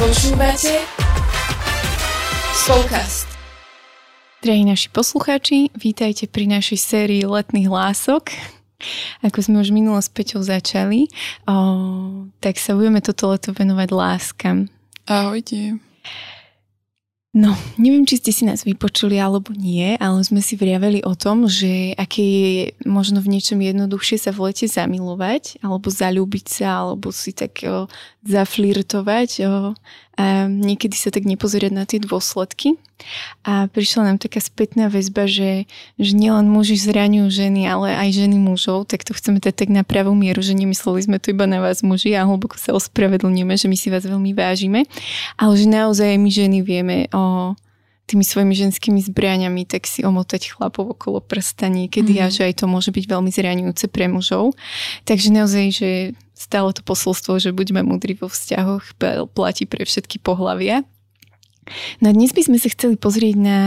Počúvate Spolkast. Drahí naši poslucháči, vítajte pri našej sérii letných lások. Ako sme už minulo s Peťou začali, o, tak sa budeme toto leto venovať láskam. Ahojte. No, neviem, či ste si nás vypočuli alebo nie, ale sme si vriaveli o tom, že aké je možno v niečom jednoduchšie sa v lete zamilovať, alebo zalúbiť sa, alebo si tak o, zaflirtovať o, a niekedy sa tak nepozerať na tie dôsledky. A prišla nám taká spätná väzba, že, že nielen muži zraňujú ženy, ale aj ženy mužov, tak to chceme dať tak na pravú mieru, že nemysleli sme to iba na vás muži a hlboko sa ospravedlníme, že my si vás veľmi vážime, ale že naozaj my ženy vieme o tými svojimi ženskými zbraniami, tak si omotať chlapov okolo prsta niekedy mm-hmm. a že aj to môže byť veľmi zraňujúce pre mužov. Takže naozaj, že stále to posolstvo, že buďme múdri vo vzťahoch, platí pre všetky pohlavia. No a dnes by sme sa chceli pozrieť na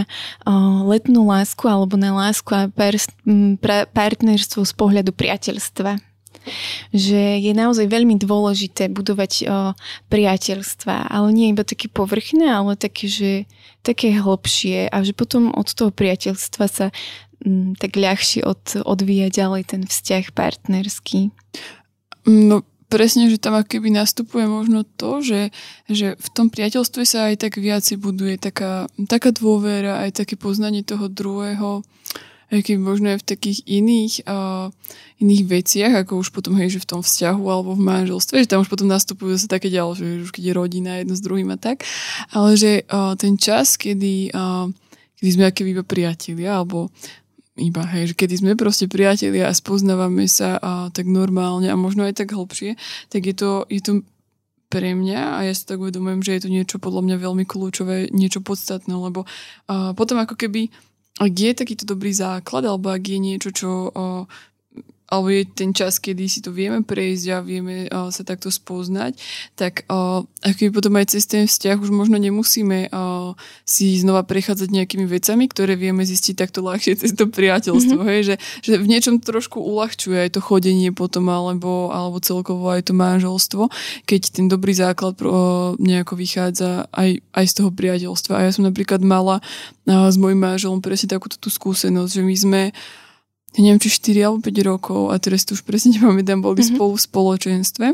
o, letnú lásku alebo na lásku a par, pra, partnerstvo z pohľadu priateľstva. Že je naozaj veľmi dôležité budovať o, priateľstva, ale nie iba také povrchné, ale také, že také hlbšie a že potom od toho priateľstva sa m, tak ľahšie od, odvíja ďalej ten vzťah partnerský. No presne, že tam keby nastupuje možno to, že, že v tom priateľstve sa aj tak viac buduje taká, taká dôvera, aj také poznanie toho druhého, aj keby možno aj v takých iných, uh, iných veciach, ako už potom, hej, že v tom vzťahu alebo v manželstve, že tam už potom nastupujú sa také ďalšie, že už keď je rodina jedno s druhým a tak, ale že uh, ten čas, kedy, uh, kedy sme aké iba priatelia, alebo iba, hej, že kedy sme proste priatelia a spoznávame sa a tak normálne a možno aj tak hlbšie, tak je to, je to pre mňa a ja si tak uvedomujem, že je to niečo podľa mňa veľmi kľúčové, niečo podstatné, lebo a potom ako keby ak je takýto dobrý základ, alebo ak je niečo, čo alebo je ten čas, kedy si to vieme prejsť a vieme uh, sa takto spoznať, tak uh, ako potom aj cez ten vzťah už možno nemusíme uh, si znova prechádzať nejakými vecami, ktoré vieme zistiť takto ľahšie cez to priateľstvo, mm-hmm. hej, že, že v niečom trošku uľahčuje aj to chodenie potom, alebo, alebo celkovo aj to manželstvo, keď ten dobrý základ uh, nejako vychádza aj, aj z toho priateľstva. A ja som napríklad mala uh, s mojim manželom presne takúto tú skúsenosť, že my sme ja neviem, či 4 alebo 5 rokov a teraz tu už presne nepamätám, boli mm-hmm. spolu v spoločenstve.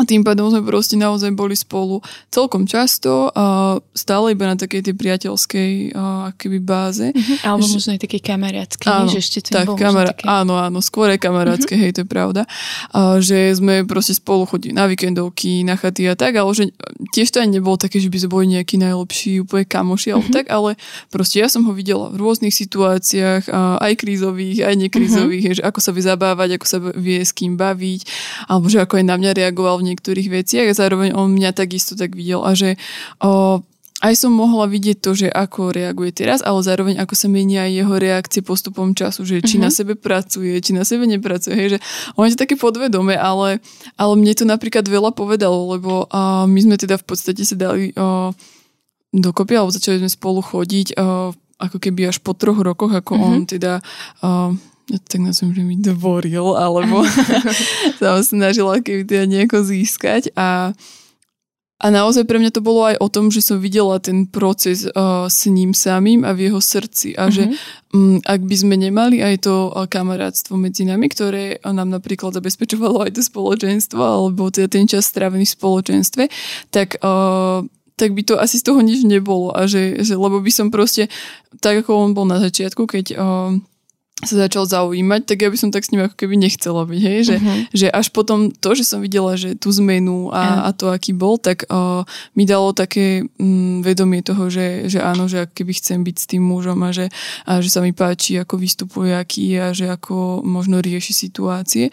A tým pádom sme proste naozaj boli spolu celkom často a stále iba na takej tej priateľskej a, akoby báze. Mm-hmm. Alebo že, možno aj také kamarátske, áno, že ešte to tak, kamar- také... Áno, áno, skôr aj kamarátske, mm-hmm. hej, to je pravda. A, že sme proste spolu chodili na víkendovky, na chaty a tak, ale že tiež to aj nebolo také, že by sme boli nejakí najlepší úplne kamoši alebo mm-hmm. tak, ale proste ja som ho videla v rôznych situáciách, aj krízových, aj nekrízových, mm-hmm. hej, že ako sa vie zabávať, ako sa vie s kým baviť, alebo že ako aj na mňa reagoval v niektorých veciach a zároveň on mňa takisto tak videl a že o, aj som mohla vidieť to, že ako reaguje teraz, ale zároveň ako sa menia aj jeho reakcie postupom času, že či mm-hmm. na sebe pracuje, či na sebe nepracuje, hej, že on je také podvedome, ale, ale mne to napríklad veľa povedalo, lebo uh, my sme teda v podstate sa dali uh, dokopy, alebo začali sme spolu chodiť uh, ako keby až po troch rokoch, ako mm-hmm. on teda uh, ja to tak nazvem, že mi dvoril, alebo sa snažila keby teda nejako získať. A a naozaj pre mňa to bolo aj o tom, že som videla ten proces uh, s ním samým a v jeho srdci. A mm-hmm. že um, ak by sme nemali aj to uh, kamarátstvo medzi nami, ktoré nám napríklad zabezpečovalo aj to spoločenstvo alebo teda ten čas strávený v spoločenstve, tak uh, tak by to asi z toho nič nebolo. A že, že lebo by som proste tak ako on bol na začiatku, keď uh, sa začal zaujímať, tak ja by som tak s ním ako keby nechcela byť, hej? Že, uh-huh. že až potom to, že som videla, že tú zmenu a, uh-huh. a to, aký bol, tak uh, mi dalo také um, vedomie toho, že, že áno, že keby chcem byť s tým mužom a že, a že sa mi páči, ako vystupuje, aký je a že ako možno rieši situácie.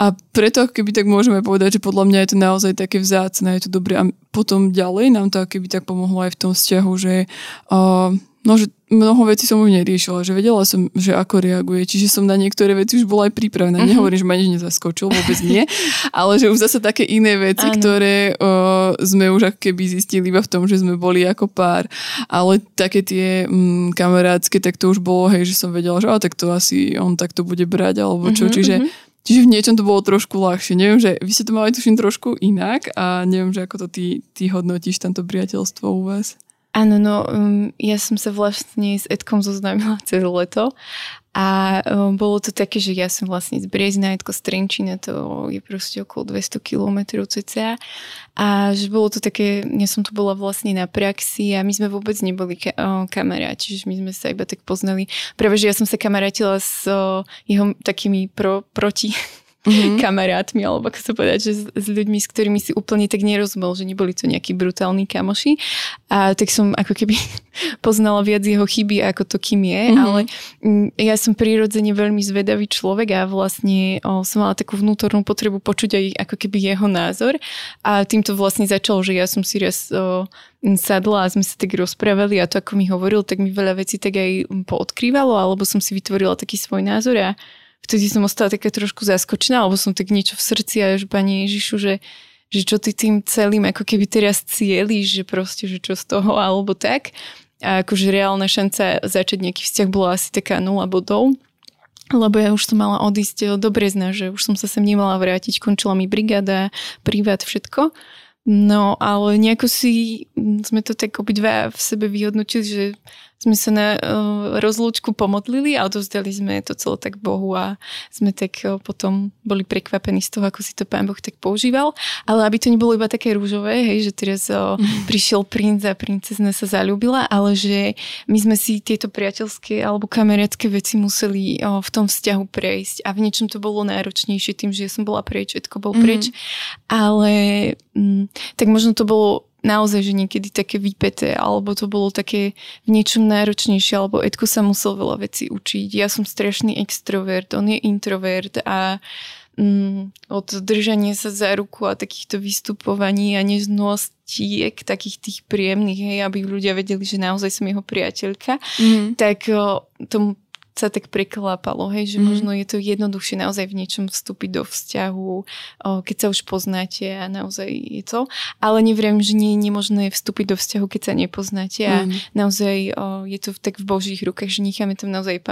A preto keby tak môžeme povedať, že podľa mňa je to naozaj také vzácne, je to dobré a potom ďalej nám to keby tak pomohlo aj v tom vzťahu, že uh, no, že mnoho vecí som už neriešila, že vedela som, že ako reaguje, čiže som na niektoré veci už bola aj pripravená. Uh-huh. Nehovorím, že ma nič nezaskočil, vôbec nie, ale že už zase také iné veci, ano. ktoré o, sme už ako keby zistili iba v tom, že sme boli ako pár. Ale také tie mm, kamarátske, tak to už bolo, hej, že som vedela, že o, tak to asi on takto bude brať, alebo čo. Uh-huh, čiže uh-huh čiže v niečom to bolo trošku ľahšie. Neviem, že vy ste to mali tuším trošku inak a neviem, že ako to ty, ty hodnotíš tamto priateľstvo u vás. Áno, no um, ja som sa vlastne s Edkom zoznámila cez leto a um, bolo to také, že ja som vlastne z Briezna, Edko z Trenčína, to je proste okolo 200 km cca a že bolo to také, ja som tu bola vlastne na praxi a my sme vôbec neboli ka- kamaráti, že my sme sa iba tak poznali. Práve, že ja som sa kamarátila s o, jeho takými pro, proti mm-hmm. kamarátmi, alebo ako sa povedať, že s, s ľuďmi, s ktorými si úplne tak nerozumel, že neboli to nejakí brutálni kamoši. A tak som ako keby poznala viac jeho chyby, ako to kým je, mm-hmm. ale m, ja som prirodzene veľmi zvedavý človek a vlastne o, som mala takú vnútornú potrebu počuť aj ako keby jeho názor a týmto vlastne začalo, že ja som si raz o, sadla a sme sa tak rozprávali a to ako mi hovoril, tak mi veľa vecí tak aj poodkrývalo, alebo som si vytvorila taký svoj názor a vtedy som ostala taká trošku zaskočená, alebo som tak niečo v srdci a že Pani Ježišu, že, že čo ty tým celým ako keby teraz cieliš, že proste, že čo z toho, alebo tak. A akože reálna šanca začať nejaký vzťah bola asi taká nula bodov lebo ja už som mala odísť do Brezna, že už som sa sem nemala vrátiť, končila mi brigáda, privát, všetko. No, ale nejako si sme to tak obidva v sebe vyhodnotili, že sme sa na uh, rozlúčku pomodlili a odovzdali sme to celé tak Bohu a sme tak uh, potom boli prekvapení z toho, ako si to Pán Boh tak používal. Ale aby to nebolo iba také rúžové, hej, že teraz uh, prišiel princ a princezna sa zalúbila, ale že my sme si tieto priateľské alebo kamarátske veci museli v tom vzťahu prejsť a v niečom to bolo náročnejšie tým, že ja som bola preč, všetko bol preč. Mm-hmm. Ale um, tak možno to bolo naozaj, že niekedy také vypeté, alebo to bolo také v niečom náročnejšie, alebo Edko sa musel veľa vecí učiť. Ja som strašný extrovert, on je introvert a mm, od držania sa za ruku a takýchto vystupovaní a neznostiek, takých tých príjemných, hej, aby ľudia vedeli, že naozaj som jeho priateľka, mm. tak o, tomu sa tak preklápalo, hej, že mm. možno je to jednoduchšie naozaj v niečom vstúpiť do vzťahu, keď sa už poznáte a naozaj je to. Ale neviem, že nie je nemožné vstúpiť do vzťahu, keď sa nepoznáte a mm. naozaj je to tak v Božích rukách, že necháme tam naozaj,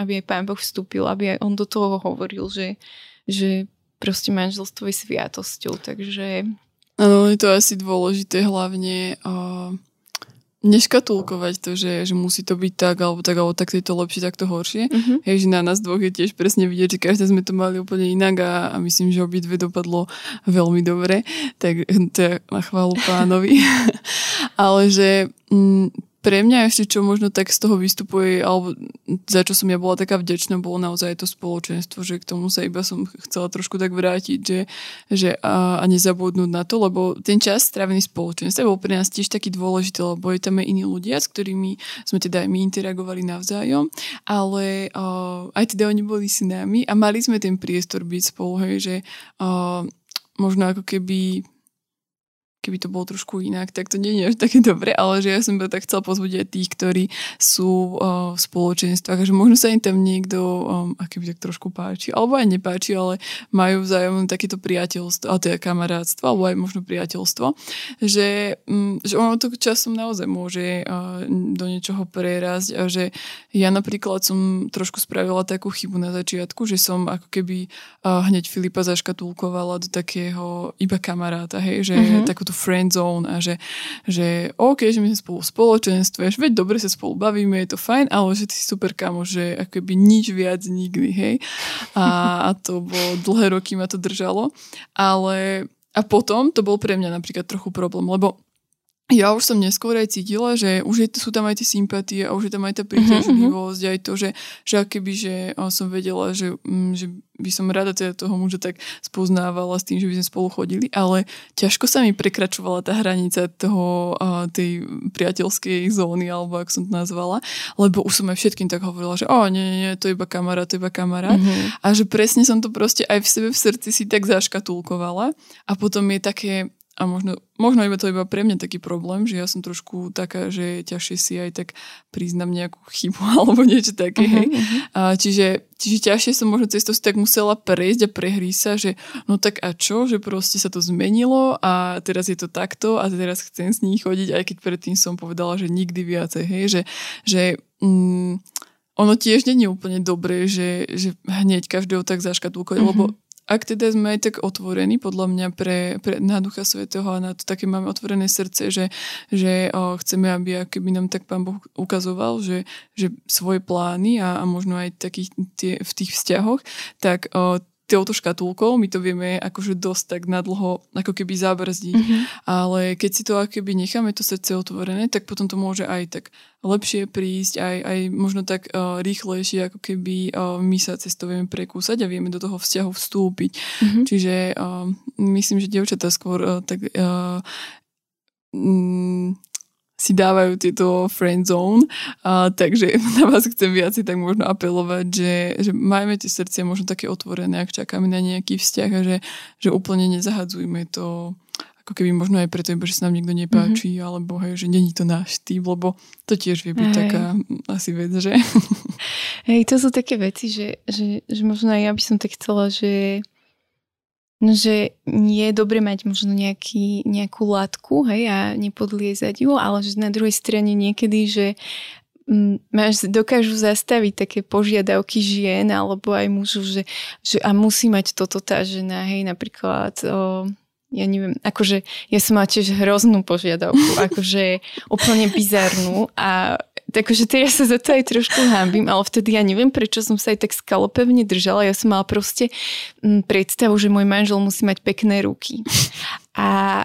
aby aj Pán Boh vstúpil, aby aj On do toho hovoril, že, že proste manželstvo je sviatosťou, takže... Áno, je to asi dôležité hlavne uh, neškatulkovať to, že, že musí to byť tak, alebo tak, alebo tak, je to lepšie, tak to horšie. Mm-hmm. Hej, že na nás dvoch je tiež presne vidieť, že každá sme to mali úplne inak a, a myslím, že obidve dopadlo veľmi dobre. Tak to je na chválu pánovi. Ale že m, mm, pre mňa ešte, čo možno tak z toho vystupuje, alebo za čo som ja bola taká vďačná, bolo naozaj to spoločenstvo, že k tomu sa iba som chcela trošku tak vrátiť, že, že a, a nezabudnúť na to, lebo ten čas strávený spoločenstvo bol pre nás tiež taký dôležitý, lebo je tam aj iní ľudia, s ktorými sme teda aj my interagovali navzájom, ale a, aj teda oni boli s nami a mali sme ten priestor byť spolu, hej, že a, možno ako keby keby to bolo trošku inak, tak to nie je až také dobre, ale že ja som tak chcela pozbudiť tých, ktorí sú uh, v spoločenstvách, že možno sa im tam niekto um, akoby tak trošku páči, alebo aj nepáči, ale majú vzájomné takéto priateľstvo, a teda kamarátstvo, alebo aj možno priateľstvo, že, um, že ono to časom naozaj môže uh, do niečoho prerásť a že ja napríklad som trošku spravila takú chybu na začiatku, že som ako keby uh, hneď Filipa zaškatulkovala do takého iba kamaráta, hej, že mm-hmm. takú tú friend zone a že, že OK, že my sme spolu v spoločenstve, že veď dobre sa spolu bavíme, je to fajn, ale že ty si super kamo, že akoby nič viac nikdy, hej. A, a to bolo dlhé roky ma to držalo, ale a potom to bol pre mňa napríklad trochu problém, lebo ja už som neskôr aj cítila, že už je, sú tam aj tie sympatie a už je tam aj tá mhm, príťažlivosť, mm-hmm. aj to, že, že keby, že som vedela, že, mm, že by som rada teda toho muža tak spoznávala s tým, že by sme spolu chodili, ale ťažko sa mi prekračovala tá hranica toho, tej priateľskej zóny, alebo ako som to nazvala, lebo už som aj všetkým tak hovorila, že o, nie, nie, nie, to je iba kamarát, to je iba kamarát. Mm-hmm. A že presne som to proste aj v sebe v srdci si tak zaškatulkovala a potom je také a možno, možno iba to iba pre mňa taký problém, že ja som trošku taká, že ťažšie si aj tak priznam nejakú chybu alebo niečo také, uh-huh, hej. Uh-huh. A čiže, čiže ťažšie som možno cez to si tak musela prejsť a prehrísť sa, že no tak a čo, že proste sa to zmenilo a teraz je to takto a teraz chcem s ní chodiť, aj keď predtým som povedala, že nikdy viacej, hej, že, že mm, ono tiež nie je úplne dobré, že, že hneď každého tak zaškatulkovať, mm-hmm. lebo ak teda sme aj tak otvorení, podľa mňa pre, pre na Ducha Svetého a na to také máme otvorené srdce, že, že o, chceme, aby keby nám tak Pán Boh ukazoval, že, že svoje plány a, a možno aj takých tie, v tých vzťahoch, tak o, touto škatulkou my to vieme akože dosť tak nadlho ako keby zabrzdiť. Mm-hmm. Ale keď si to ako keby necháme to srdce otvorené, tak potom to môže aj tak lepšie prísť, aj, aj možno tak uh, rýchlejšie, ako keby uh, my sa cez to vieme prekúsať a vieme do toho vzťahu vstúpiť. Mm-hmm. Čiže uh, myslím, že devčatá skôr uh, tak uh, mm, si dávajú tieto friend zone, a, takže na vás chcem viac tak možno apelovať, že, že majme tie srdcia možno také otvorené, ak čakáme na nejaký vzťah a že, že úplne nezahadzujme to ako keby možno aj preto, že sa nám niekto nepáči, mm-hmm. alebo hej, že není to náš typ, lebo to tiež vie byť hej. taká asi vec, že... Hej, to sú také veci, že, že, že možno aj ja by som tak chcela, že No, že nie je dobre mať možno nejaký, nejakú látku, hej, a nepodliezať ju, ale že na druhej strane niekedy, že mm, máš, dokážu zastaviť také požiadavky žien alebo aj mužov, že, že a musí mať toto tá žena, hej, napríklad o, ja neviem, akože ja som mala tiež hroznú požiadavku, akože úplne bizarnú a Takže teraz sa za to aj trošku hábim, ale vtedy ja neviem, prečo som sa aj tak skalopevne držala. Ja som mala proste mm, predstavu, že môj manžel musí mať pekné ruky. A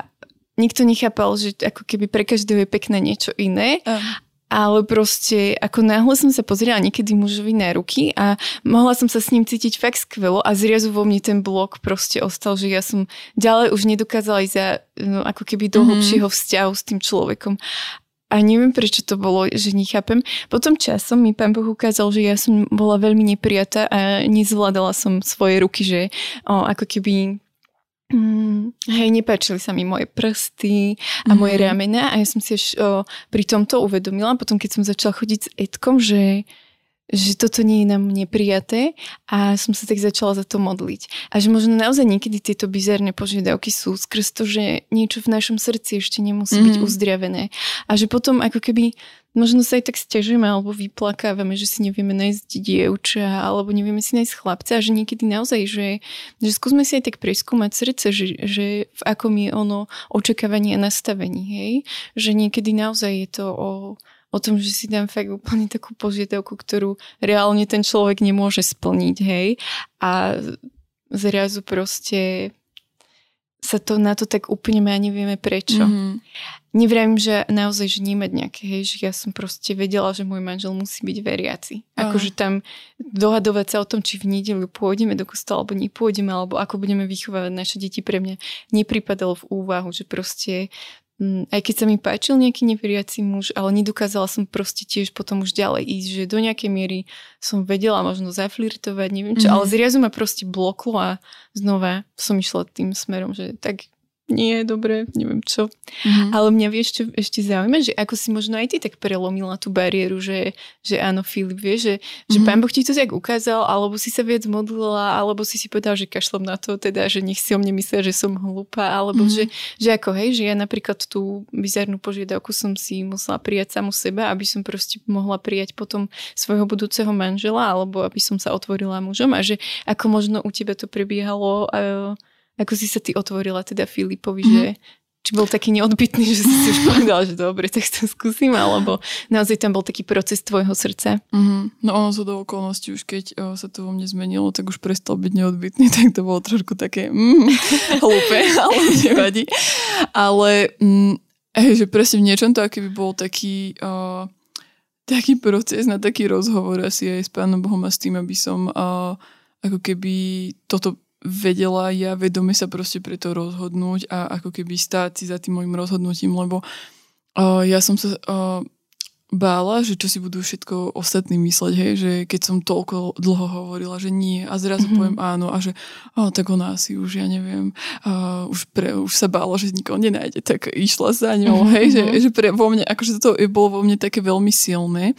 nikto nechápal, že ako keby pre každého je pekné niečo iné. Uh. Ale proste, ako náhle som sa pozrela niekedy mužovi na ruky a mohla som sa s ním cítiť fakt skvelo a zrazu vo mne ten blok proste ostal, že ja som ďalej už nedokázala ísť za, no, ako keby do mm-hmm. hlbšieho vzťahu s tým človekom a neviem, prečo to bolo, že nechápem. Potom časom mi pán Boh ukázal, že ja som bola veľmi neprijatá a nezvládala som svoje ruky, že o, ako keby Mm, hej, nepáčili sa mi moje prsty a mm. moje ramena a ja som si až o, pri tomto uvedomila, potom keď som začala chodiť s Edkom, že, že toto nie je nám neprijaté a som sa tak začala za to modliť. A že možno naozaj niekedy tieto bizarné požiadavky sú skrz to, že niečo v našom srdci ešte nemusí mm. byť mhm. uzdravené. A že potom ako keby možno sa aj tak stiažujeme alebo vyplakávame, že si nevieme nájsť dievča alebo nevieme si nájsť chlapca a že niekedy naozaj, že, že skúsme si aj tak preskúmať srdce, že, že v akom je ono očakávanie a nastavení, hej? Že niekedy naozaj je to o o tom, že si dám fakt úplne takú požiadavku, ktorú reálne ten človek nemôže splniť, hej. A zrazu proste sa to na to tak úplne my ani nevieme prečo. Mm-hmm. Nevrajím, že naozaj, že nemať nejaké, hej, že ja som proste vedela, že môj manžel musí byť veriaci. Akože tam dohadovať sa o tom, či v nedelu pôjdeme do kostola, alebo nepôjdeme, alebo ako budeme vychovávať naše deti, pre mňa nepripadalo v úvahu, že proste aj keď sa mi páčil nejaký neveriaci muž, ale nedokázala som proste tiež potom už ďalej ísť, že do nejakej miery som vedela možno zaflirtovať, neviem čo, mm-hmm. ale zrazu ma proste bloklo a znova som išla tým smerom, že tak nie je dobré, neviem čo. Mm-hmm. Ale mňa vieš, čo ešte zaujíma, že ako si možno aj ty tak prelomila tú bariéru, že, že áno, Filip, vie, že, mm-hmm. že pán Boh ti to tak ukázal, alebo si sa viac modlila, alebo si si povedal, že kašlom na to, teda, že nech si o mne myslia, že som hlúpa, alebo mm-hmm. že, že ako hej, že ja napríklad tú bizarnú požiadavku som si musela prijať samu seba, aby som proste mohla prijať potom svojho budúceho manžela, alebo aby som sa otvorila mužom a že ako možno u teba to prebiehalo uh, ako si sa ty otvorila teda Filipovi, mm-hmm. že či bol taký neodbitný, že si si už povedal, že dobre, tak to skúsim, alebo naozaj tam bol taký proces tvojho srdca. Mm-hmm. No ono zo do okolností, už keď o, sa to vo mne zmenilo, tak už prestal byť neodbitný, tak to bolo trošku také mm, hlúpe, ale nevadí. Ale mm, hej, že presne v niečom to aký by bol taký... O, taký proces na taký rozhovor asi aj s Pánom Bohom a s tým, aby som uh, ako keby toto vedela ja vedome sa proste preto rozhodnúť a ako keby stáť si za tým môjim rozhodnutím, lebo uh, ja som sa uh, bála, že čo si budú všetko ostatní mysleť, hej, že keď som toľko dlho hovorila, že nie a zrazu mm-hmm. poviem áno a že oh, tak ona asi už, ja neviem, uh, už, pre, už sa bála, že nikoho nenájde, tak išla za ňou, mm-hmm. hej, že, že pre, vo mne, akože to bolo vo mne také veľmi silné,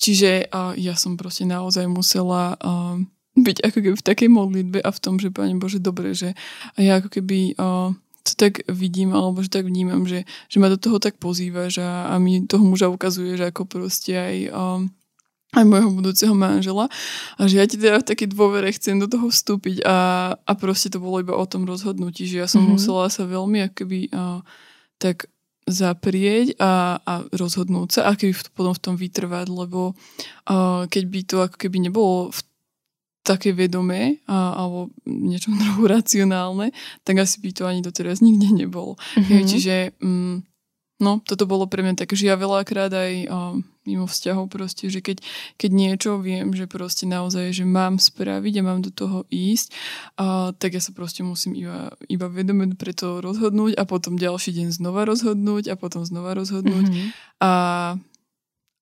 čiže uh, ja som proste naozaj musela uh, byť ako keby v takej modlitbe a v tom, že Pane Bože, dobre, že a ja ako keby uh, to tak vidím, alebo že tak vnímam, že, že ma do toho tak pozývaš a, a mi toho muža ukazuje, že ako proste aj um, aj môjho budúceho manžela a že ja ti teda v takej dôvere chcem do toho vstúpiť a, a proste to bolo iba o tom rozhodnutí, že ja som mm-hmm. musela sa veľmi akoby uh, tak zaprieť a, a rozhodnúť sa a keby v, potom v tom vytrvať, lebo uh, keď by to ako keby nebolo v také vedomé a, alebo niečo trochu racionálne, tak asi by to ani doteraz nikde nebolo. Mm-hmm. Čiže um, no, toto bolo pre mňa také, že ja veľakrát aj uh, mimo vzťahov proste, že keď, keď niečo viem, že proste naozaj, že mám spraviť a mám do toho ísť, uh, tak ja sa proste musím iba, iba vedome pre to rozhodnúť a potom ďalší deň znova rozhodnúť a potom znova rozhodnúť mm-hmm. a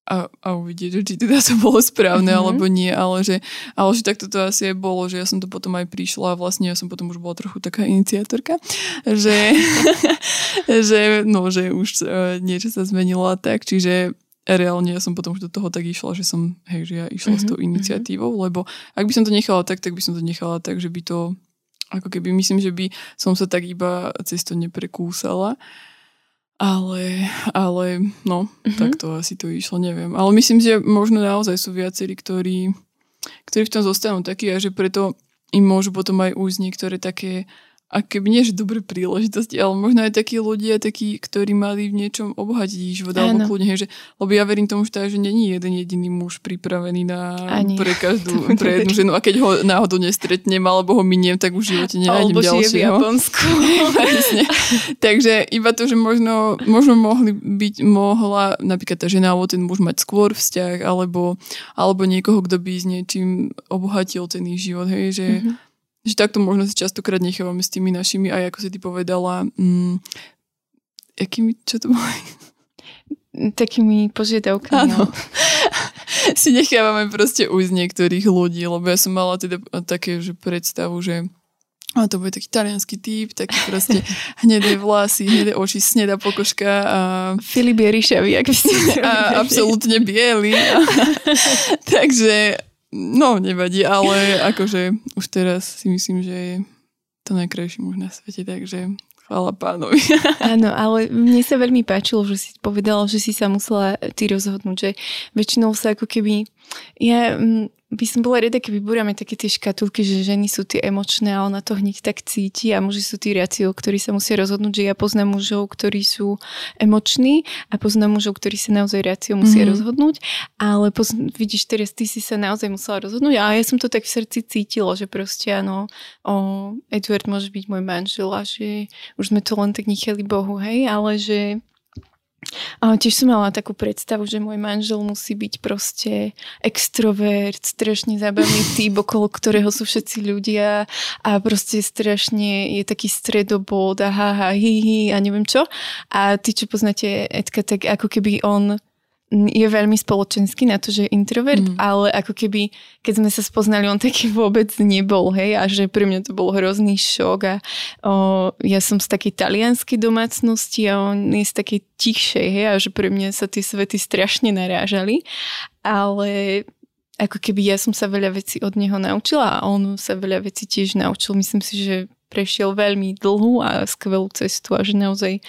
a, a uvidieť, či teda to bolo správne mm-hmm. alebo nie, ale že, ale že takto to asi aj bolo, že ja som to potom aj prišla a vlastne ja som potom už bola trochu taká iniciatorka, že, že no, že už uh, niečo sa zmenilo a tak, čiže reálne ja som potom už do toho tak išla, že som, hej, že ja išla mm-hmm. s tou mhm, mhm. iniciatívou, lebo ak by som to nechala tak, tak by som to nechala tak, že by to, ako keby, myslím, že by som sa tak iba cez to neprekúsala. Ale, ale no, mm-hmm. tak to asi to išlo, neviem. Ale myslím, že možno naozaj sú viacerí, ktorí, ktorí v tom zostanú takí a že preto im môžu potom aj ujsť niektoré také a keby nie, že dobré príležitosti, ale možno aj takí ľudia, takí, ktorí mali v niečom obohatiť život, alebo kľudne, že, lebo ja verím tomu, že, tá, že není jeden jediný muž pripravený na Ani. pre každú, pre jednu ženu a keď ho náhodou nestretnem alebo ho miniem, tak už v živote nenájdem alebo ďalšieho. v Japonsku. Takže iba to, že možno, možno mohli byť, mohla napríklad tá žena alebo ten muž mať skôr vzťah, alebo, alebo niekoho, kto by s niečím obohatil ten ich život, hej, že mm-hmm že takto možno si častokrát nechávame s tými našimi, aj ako si ty povedala, mm, akými, čo to boli? Takými požiadavkami. Áno. si nechávame proste ujsť niektorých ľudí, lebo ja som mala teda také že predstavu, že a to bude taký talianský typ, taký proste hnedé vlasy, hnedé oči, snedá pokožka. A... Filip je ríšavý, ak ste A absolútne biely. A... Takže No, nevadí, ale akože už teraz si myslím, že je to najkrajší muž na svete, takže chvála pánovi. Áno, ale mne sa veľmi páčilo, že si povedala, že si sa musela ty rozhodnúť, že väčšinou sa ako keby ja mm, by som bola rada, keby búrame také tie škatulky, že ženy sú tie emočné a ona to hneď tak cíti a muži sú tí racio, ktorí sa musia rozhodnúť, že ja poznám mužov, ktorí sú emoční a poznám mužov, ktorí sa naozaj racio musia mm-hmm. rozhodnúť, ale pozn- vidíš, teraz ty si sa naozaj musela rozhodnúť a ja som to tak v srdci cítila, že proste áno, o, Edward môže byť môj manžel a že už sme to len tak nechali Bohu, hej, ale že a tiež som mala takú predstavu, že môj manžel musí byť proste extrovert, strašne zábavný typ, okolo ktorého sú všetci ľudia a proste strašne je taký stredobod a ha, ha, hi, hi a neviem čo. A ty, čo poznáte Edka, tak ako keby on je veľmi spoločenský na to, že je introvert, mm. ale ako keby, keď sme sa spoznali, on taký vôbec nebol, hej, a že pre mňa to bol hrozný šok a o, ja som z takej talianskej domácnosti a on je z takej tichšej, hej, a že pre mňa sa tie svety strašne narážali, ale ako keby ja som sa veľa vecí od neho naučila a on sa veľa vecí tiež naučil. Myslím si, že prešiel veľmi dlhú a skvelú cestu a že naozaj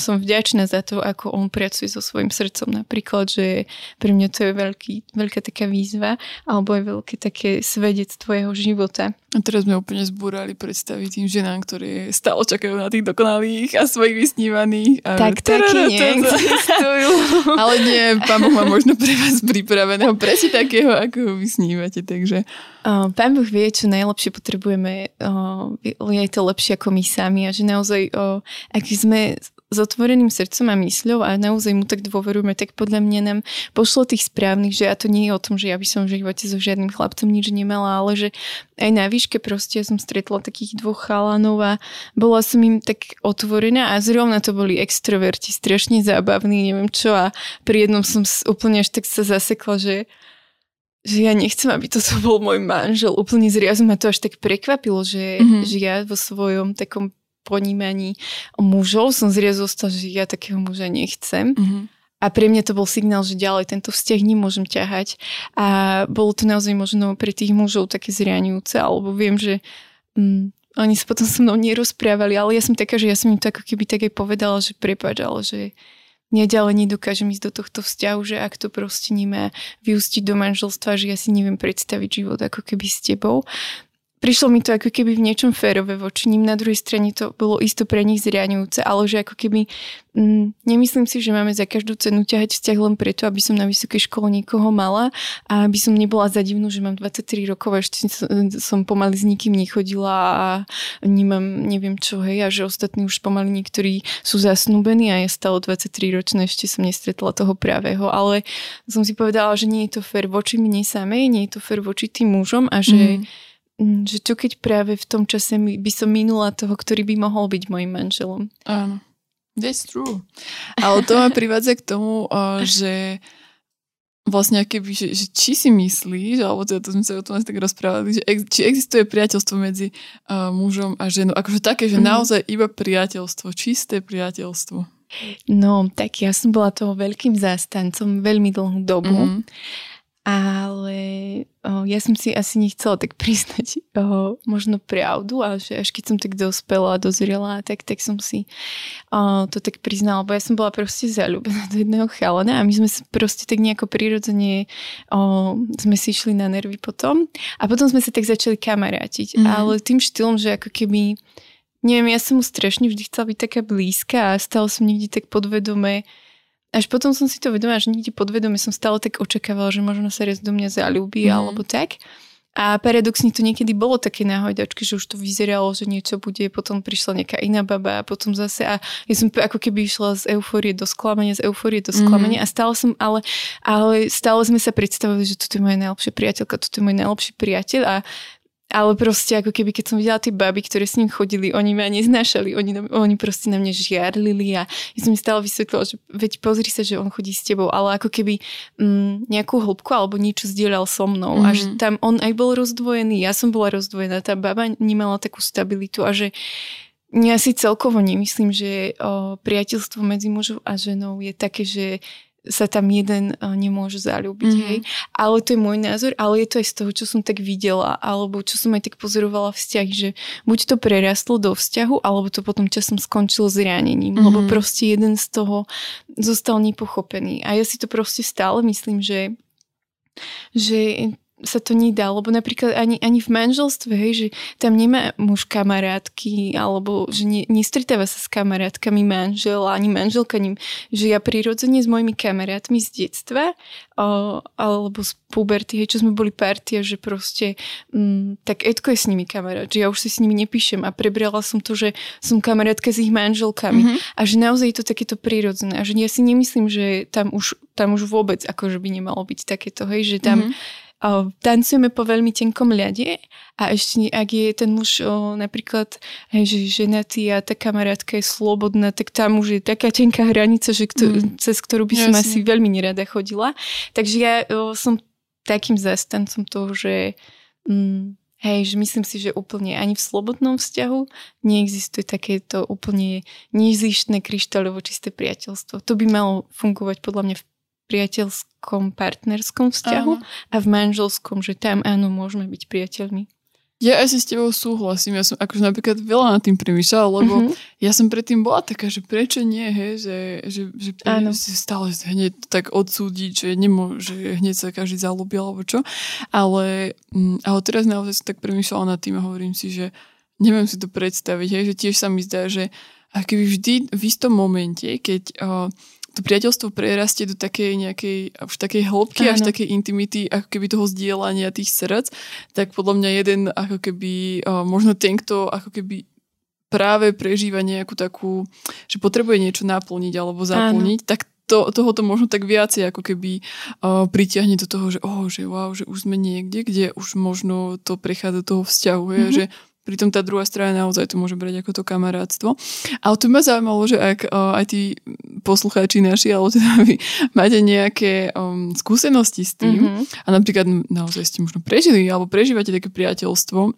som vďačná za to, ako on pracuje so svojím srdcom. Napríklad, že pre mňa to je veľký, veľká taká výzva alebo aj veľké také svedectvo jeho života. A teraz sme úplne zbúrali predstavy tým ženám, ktoré stále čakajú na tých dokonalých a svojich vysnívaných. A tak takí neexistujú. Ale nie, pán Boh má možno pre vás pripraveného presne takého, ako ho vysnívate, takže... Pán Boh vie, čo najlepšie potrebujeme, je to lepšie ako my sami a že naozaj, ak sme s otvoreným srdcom a mysľou a naozaj mu tak dôverujeme, tak podľa mňa nám pošlo tých správnych, že ja to nie je o tom, že ja by som v živote so žiadnym chlapcom nič nemala, ale že aj na výške proste som stretla takých dvoch chalanov a bola som im tak otvorená a zrovna to boli extroverti, strašne zábavní, neviem čo a pri jednom som úplne až tak sa zasekla, že že ja nechcem, aby toto bol môj manžel. Úplne zriazu ma to až tak prekvapilo, že, mm-hmm. že ja vo svojom takom ponímaní mužov som zostal, že ja takého muža nechcem. Mm-hmm. A pre mňa to bol signál, že ďalej tento vzťah nemôžem ťahať. A bolo to naozaj možno pre tých mužov také zrianiúce, alebo viem, že mm, oni sa potom so mnou nerozprávali, ale ja som taká, že ja som im to ako keby tak aj povedala, že prepáč, ale že ja ďalej nedokážem ísť do tohto vzťahu, že ak to proste nemá vyústiť do manželstva, že ja si neviem predstaviť život ako keby s tebou prišlo mi to ako keby v niečom férové voči ním. Na druhej strane to bolo isto pre nich zriaňujúce, ale že ako keby mm, nemyslím si, že máme za každú cenu ťahať vzťah len preto, aby som na vysokej škole niekoho mala a aby som nebola za divnú, že mám 23 rokov a ešte som pomaly s nikým nechodila a nemám neviem čo, hej, a že ostatní už pomaly niektorí sú zasnúbení a ja stále 23 ročná ešte som nestretla toho pravého, ale som si povedala, že nie je to fér voči mne samej, nie je to fér voči tým mužom a že Mm, že čo keď práve v tom čase by som minula toho, ktorý by mohol byť mojim manželom. Áno. That's true. Ale to ma privádza k tomu, že vlastne keby, že, že či si myslíš, alebo teda to sme sa o tom asi tak rozprávali, že ex, či existuje priateľstvo medzi uh, mužom a ženou, akože také, že mm. naozaj iba priateľstvo, čisté priateľstvo. No, tak ja som bola toho veľkým zástancom veľmi dlhú dobu. Mm ale o, ja som si asi nechcela tak priznať o, možno pravdu a že až keď som tak dospela a dozrela, tak, tak som si o, to tak priznala, lebo ja som bola proste zalúbená do jedného chalana a my sme sa proste tak nejako prirodzene o, sme si išli na nervy potom a potom sme sa tak začali kamarátiť, mm. ale tým štýlom, že ako keby neviem, ja som mu strašne vždy chcela byť taká blízka a stala som niekde tak podvedome až potom som si to vedomila, že niekde podvedome som stále tak očakávala, že možno sa raz do mňa zalúbi mm. alebo tak. A paradoxne to niekedy bolo také náhojdačky, že už to vyzeralo, že niečo bude, potom prišla nejaká iná baba a potom zase a ja som ako keby išla z eufórie do sklamania, z eufórie do sklamania mm. a stále som, ale, ale stále sme sa predstavili, že toto je moja najlepšia priateľka, toto je môj najlepší priateľ a ale proste ako keby, keď som videla tie baby, ktoré s ním chodili, oni ma neznášali, oni, oni proste na mňa žiarlili a ja som mi stále vysvetlila, že veď pozri sa, že on chodí s tebou, ale ako keby mm, nejakú hĺbku alebo niečo zdieľal so mnou mm-hmm. a že mhm. tam on aj bol rozdvojený, ja som bola rozdvojená, tá baba nemala takú stabilitu a že ja si celkovo nemyslím, že o, priateľstvo medzi mužom a ženou je také, že sa tam jeden uh, nemôže zalúbiť, mm-hmm. hej. Ale to je môj názor, ale je to aj z toho, čo som tak videla, alebo čo som aj tak pozorovala vzťah, že buď to prerastlo do vzťahu, alebo to potom časom skončilo zranením, mm-hmm. lebo proste jeden z toho zostal nepochopený. A ja si to proste stále myslím, že že sa to nedá, lebo napríklad ani, ani v manželstve, hej, že tam nemá muž kamarátky, alebo že ne, nestretáva sa s kamarátkami manžel, ani manželka ním, že ja prirodzene s mojimi kamarátmi z detstva, o, alebo z puberty, hej, čo sme boli partia, že proste, m, mm, tak Edko je s nimi kamarát, že ja už si s nimi nepíšem a prebrala som to, že som kamarátka s ich manželkami mm-hmm. a že naozaj je to takéto prirodzené a že ja si nemyslím, že tam už, tam už vôbec akože by nemalo byť takéto, hej, že tam mm-hmm tancujeme po veľmi tenkom ľade a ešte ak je ten muž o, napríklad hej, že ženatý a tá kamarátka je slobodná, tak tam už je taká tenká hranica, že kto, mm. cez ktorú by som Jasne. asi veľmi nerada chodila. Takže ja o, som takým zastancom toho, že mm, Hej, že myslím si, že úplne ani v slobodnom vzťahu neexistuje takéto úplne nezištné kryštáľovo čisté priateľstvo. To by malo fungovať podľa mňa v priateľskom, partnerskom vzťahu Aha. a v manželskom, že tam áno, môžeme byť priateľmi. Ja aj si s tebou súhlasím, ja som akože napríklad veľa nad tým premýšľala, lebo uh-huh. ja som predtým bola taká, že prečo nie, he, že, že, že Áno. si stále hneď tak odsúdiť, že nemôže hneď sa každý zalúbil alebo čo, ale, mm, ale teraz naozaj som tak premýšľala nad tým a hovorím si, že neviem si to predstaviť, hej, že tiež sa mi zdá, že a keby vždy v istom momente, keď uh, to priateľstvo prerastie do takej nejakej, už takej hĺbky, Áno. až takej intimity, ako keby toho zdieľania tých srdc, tak podľa mňa jeden ako keby, možno ten, kto ako keby práve prežíva nejakú takú, že potrebuje niečo naplniť alebo zaplniť, Áno. tak to, tohoto možno tak viacej ako keby uh, pritiahne do toho, že oh, že wow, že už sme niekde, kde už možno to prechádza do toho vzťahu, mm-hmm. že Pritom tá druhá strana naozaj to môže brať ako to kamarátstvo. Ale tu ma zaujímalo, že ak uh, aj tí poslucháči naši, alebo teda vy máte nejaké um, skúsenosti s tým mm-hmm. a napríklad naozaj ste možno prežili alebo prežívate také priateľstvo,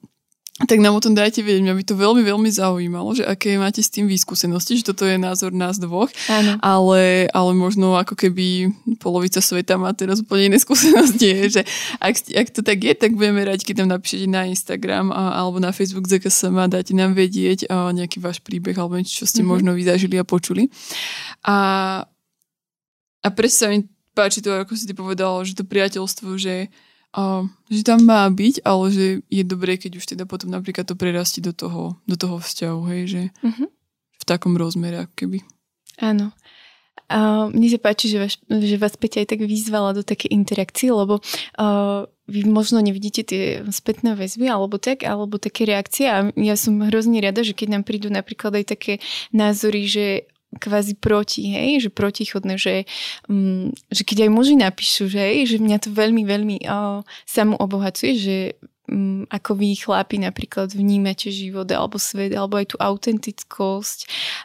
tak nám o tom dajte vedieť. Mňa by to veľmi, veľmi zaujímalo, že aké máte s tým výskúsenosti, že toto je názor nás dvoch, Áno. Ale, ale možno ako keby polovica sveta má teraz úplne iné skúsenosti, že ak, ak to tak je, tak budeme radi, keď nám napíšete na Instagram a, alebo na Facebook ZKSM a dáte nám vedieť a nejaký váš príbeh alebo niečo, čo ste mm-hmm. možno vyzažili a počuli. A a presne sa mi páči to, ako si ty povedala, že to priateľstvo, že, že tam má byť, ale že je dobré, keď už teda potom napríklad to prerastí do toho, do toho vzťahu, hej, že uh-huh. v takom rozmere, ako keby. Áno. Uh, mne sa páči, že vás, že vás Peťa aj tak vyzvala do také interakcie, lebo uh, vy možno nevidíte tie spätné väzby alebo tak, alebo také reakcie a ja som hrozne rada, že keď nám prídu napríklad aj také názory, že kvázi proti, hej, že protichodné, že, um, že keď aj muži napíšu, že, hej, že mňa to veľmi, veľmi uh, samu obohacuje, že um, ako vy chlapi napríklad vnímate život alebo svet, alebo aj tú autentickosť,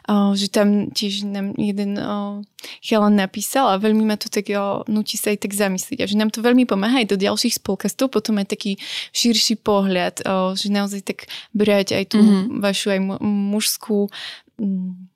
uh, že tam tiež nám jeden uh, chalan napísal a veľmi ma to tak uh, nutí sa aj tak zamyslieť a že nám to veľmi pomáha aj do ďalších spolkastov, potom aj taký širší pohľad, uh, že naozaj tak brať aj tú mm-hmm. vašu aj mužskú um,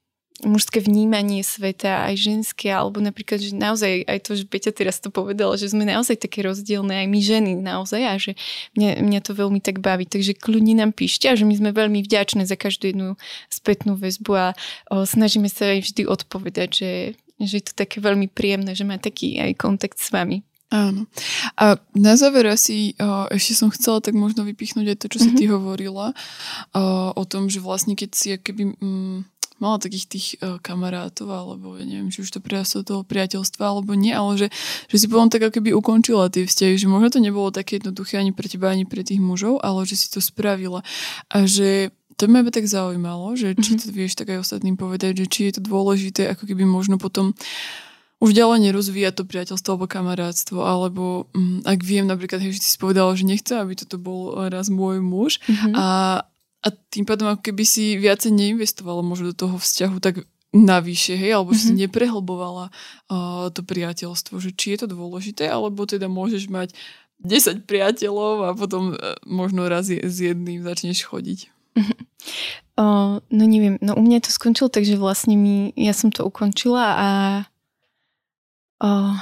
mužské vnímanie sveta, aj ženské, alebo napríklad, že naozaj aj to, že Peťa teraz to povedala, že sme naozaj také rozdielne, aj my ženy naozaj a že mňa, mňa to veľmi tak baví. Takže kľudne nám píšte a že my sme veľmi vďačné za každú jednu spätnú väzbu a o, snažíme sa aj vždy odpovedať, že, že je to také veľmi príjemné, že má taký aj kontakt s vami. Áno. A na záver asi uh, ešte som chcela tak možno vypichnúť aj to, čo mm-hmm. si ty hovorila uh, o tom, že vlastne keď si keby um, mala takých tých uh, kamarátov, alebo ja neviem, či už to prerastlo toho priateľstva, alebo nie, ale že, že si potom tak keby ukončila tie vzťahy, že možno to nebolo také jednoduché ani pre teba, ani pre tých mužov, ale že si to spravila. A že to ma tak zaujímalo, že či mm-hmm. to vieš tak aj ostatným povedať, že či je to dôležité, ako keby možno potom už ďalej nerozvíja to priateľstvo alebo kamarátstvo, alebo um, ak viem napríklad, že si povedala, že nechce, aby toto bol raz môj muž mm-hmm. a, a tým pádom ako keby si viacej neinvestovala možno do toho vzťahu tak navyše, hej, alebo mm-hmm. si mhm. neprehlbovala uh, to priateľstvo, že či je to dôležité, alebo teda môžeš mať 10 priateľov a potom uh, možno raz je, s jedným začneš chodiť. Mm-hmm. Uh, no neviem, no u mňa to skončilo tak, že vlastne mi, ja som to ukončila a uh,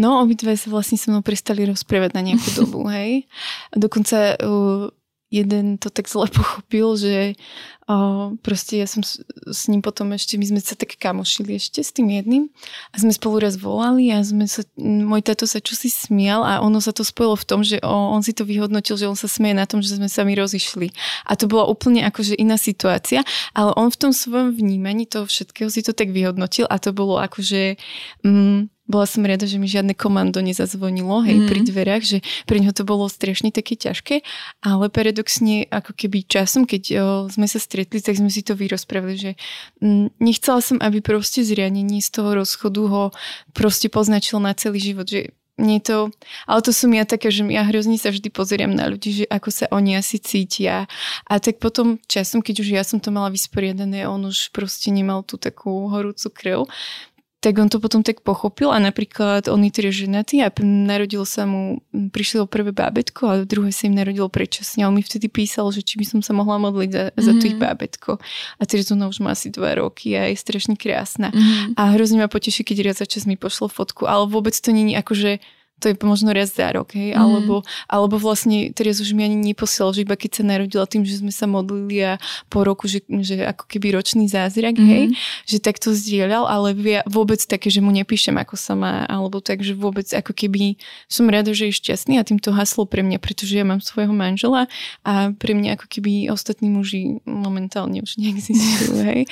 no obidve sa vlastne so mnou prestali rozprávať na nejakú dobu, hej. A dokonca uh, jeden to tak zle pochopil, že uh, proste ja som s, s ním potom ešte, my sme sa tak kamošili ešte s tým jedným a sme spolu raz volali a sme sa, môj tato sa čosi smial a ono sa to spojilo v tom, že o, on si to vyhodnotil, že on sa smie na tom, že sme sa mi rozišli. A to bola úplne akože iná situácia, ale on v tom svojom vnímaní toho všetkého si to tak vyhodnotil a to bolo akože... Mm, bola som rada, že mi žiadne komando nezazvonilo, hej, mm. pri dverách, že pre ňo to bolo strašne také ťažké, ale paradoxne ako keby časom, keď o, sme sa stretli, tak sme si to vyrozpravili, že m, nechcela som, aby proste zriadenie z toho rozchodu ho proste poznačilo na celý život, že nie to, ale to som ja taká, že ja hrozne sa vždy pozerám na ľudí, že ako sa oni asi cítia. A tak potom časom, keď už ja som to mala vysporiadané, on už proste nemal tú takú horúcu krv, tak on to potom tak pochopil a napríklad on je teda ženatý a narodil sa mu, prišlo prvé bábetko a druhé sa im narodilo predčasne a on mi vtedy písal, že či by som sa mohla modliť za, mm-hmm. za to ich mhm. bábetko. A teraz ona už má asi dva roky a je strašne krásna. Mm-hmm. A hrozne ma poteší, keď raz za čas mi pošlo fotku, ale vôbec to není akože to je možno raz za rok, hej, mm. alebo, alebo vlastne teraz už mi ani neposielal, že iba keď sa narodila tým, že sme sa modlili a po roku, že, že ako keby ročný zázrak, mm. hej, že tak to zdieľal, ale via, vôbec také, že mu nepíšem, ako sa má, alebo tak, že vôbec ako keby som rada, že je šťastný a tým to haslo pre mňa, pretože ja mám svojho manžela a pre mňa ako keby ostatní muži momentálne už neexistujú, hej.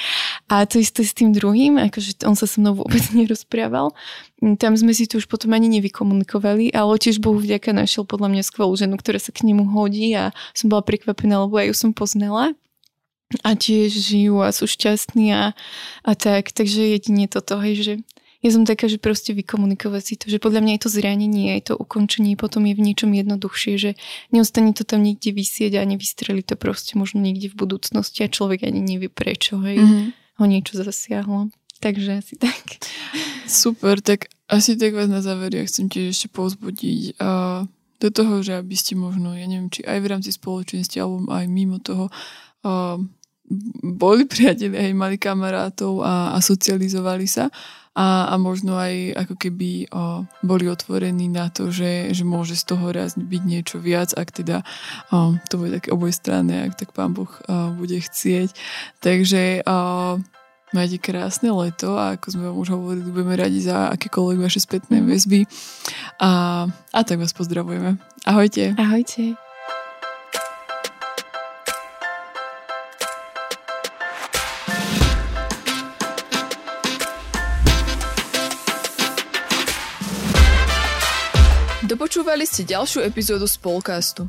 A to isté s tým druhým, akože on sa so mnou vôbec nerozprával, tam sme si to už potom ani nevykomunikovali, ale tiež Bohu vďaka našiel podľa mňa skvelú ženu, ktorá sa k nemu hodí a som bola prekvapená, lebo aj ju som poznala a tiež žijú a sú šťastní a, a tak, takže jedine toto, hej, že ja som taká, že proste vykomunikovať si to, že podľa mňa je to zranenie, aj to ukončenie potom je v niečom jednoduchšie, že neostane to tam niekde vysieť a nevystreli to proste možno niekde v budúcnosti a človek ani nevie prečo, hej, mm-hmm. ho niečo zasiahlo. Takže asi tak. Super, tak asi tak vás na záver ja chcem tiež ešte povzbudiť a do toho, že aby ste možno, ja neviem, či aj v rámci spoločenstva alebo aj mimo toho a, boli priatelia, aj mali kamarátov a, a socializovali sa a, a možno aj ako keby o, boli otvorení na to, že, že môže z toho raz byť niečo viac, ak teda o, to bude také obojstranné, ak tak pán Boh o, bude chcieť. Takže o, Majte krásne leto a ako sme vám už hovorili, budeme radi za akékoľvek vaše spätné mm-hmm. väzby. A, a tak vás pozdravujeme. Ahojte. Ahojte. Dopočúvali ste ďalšiu epizódu Spolcastu.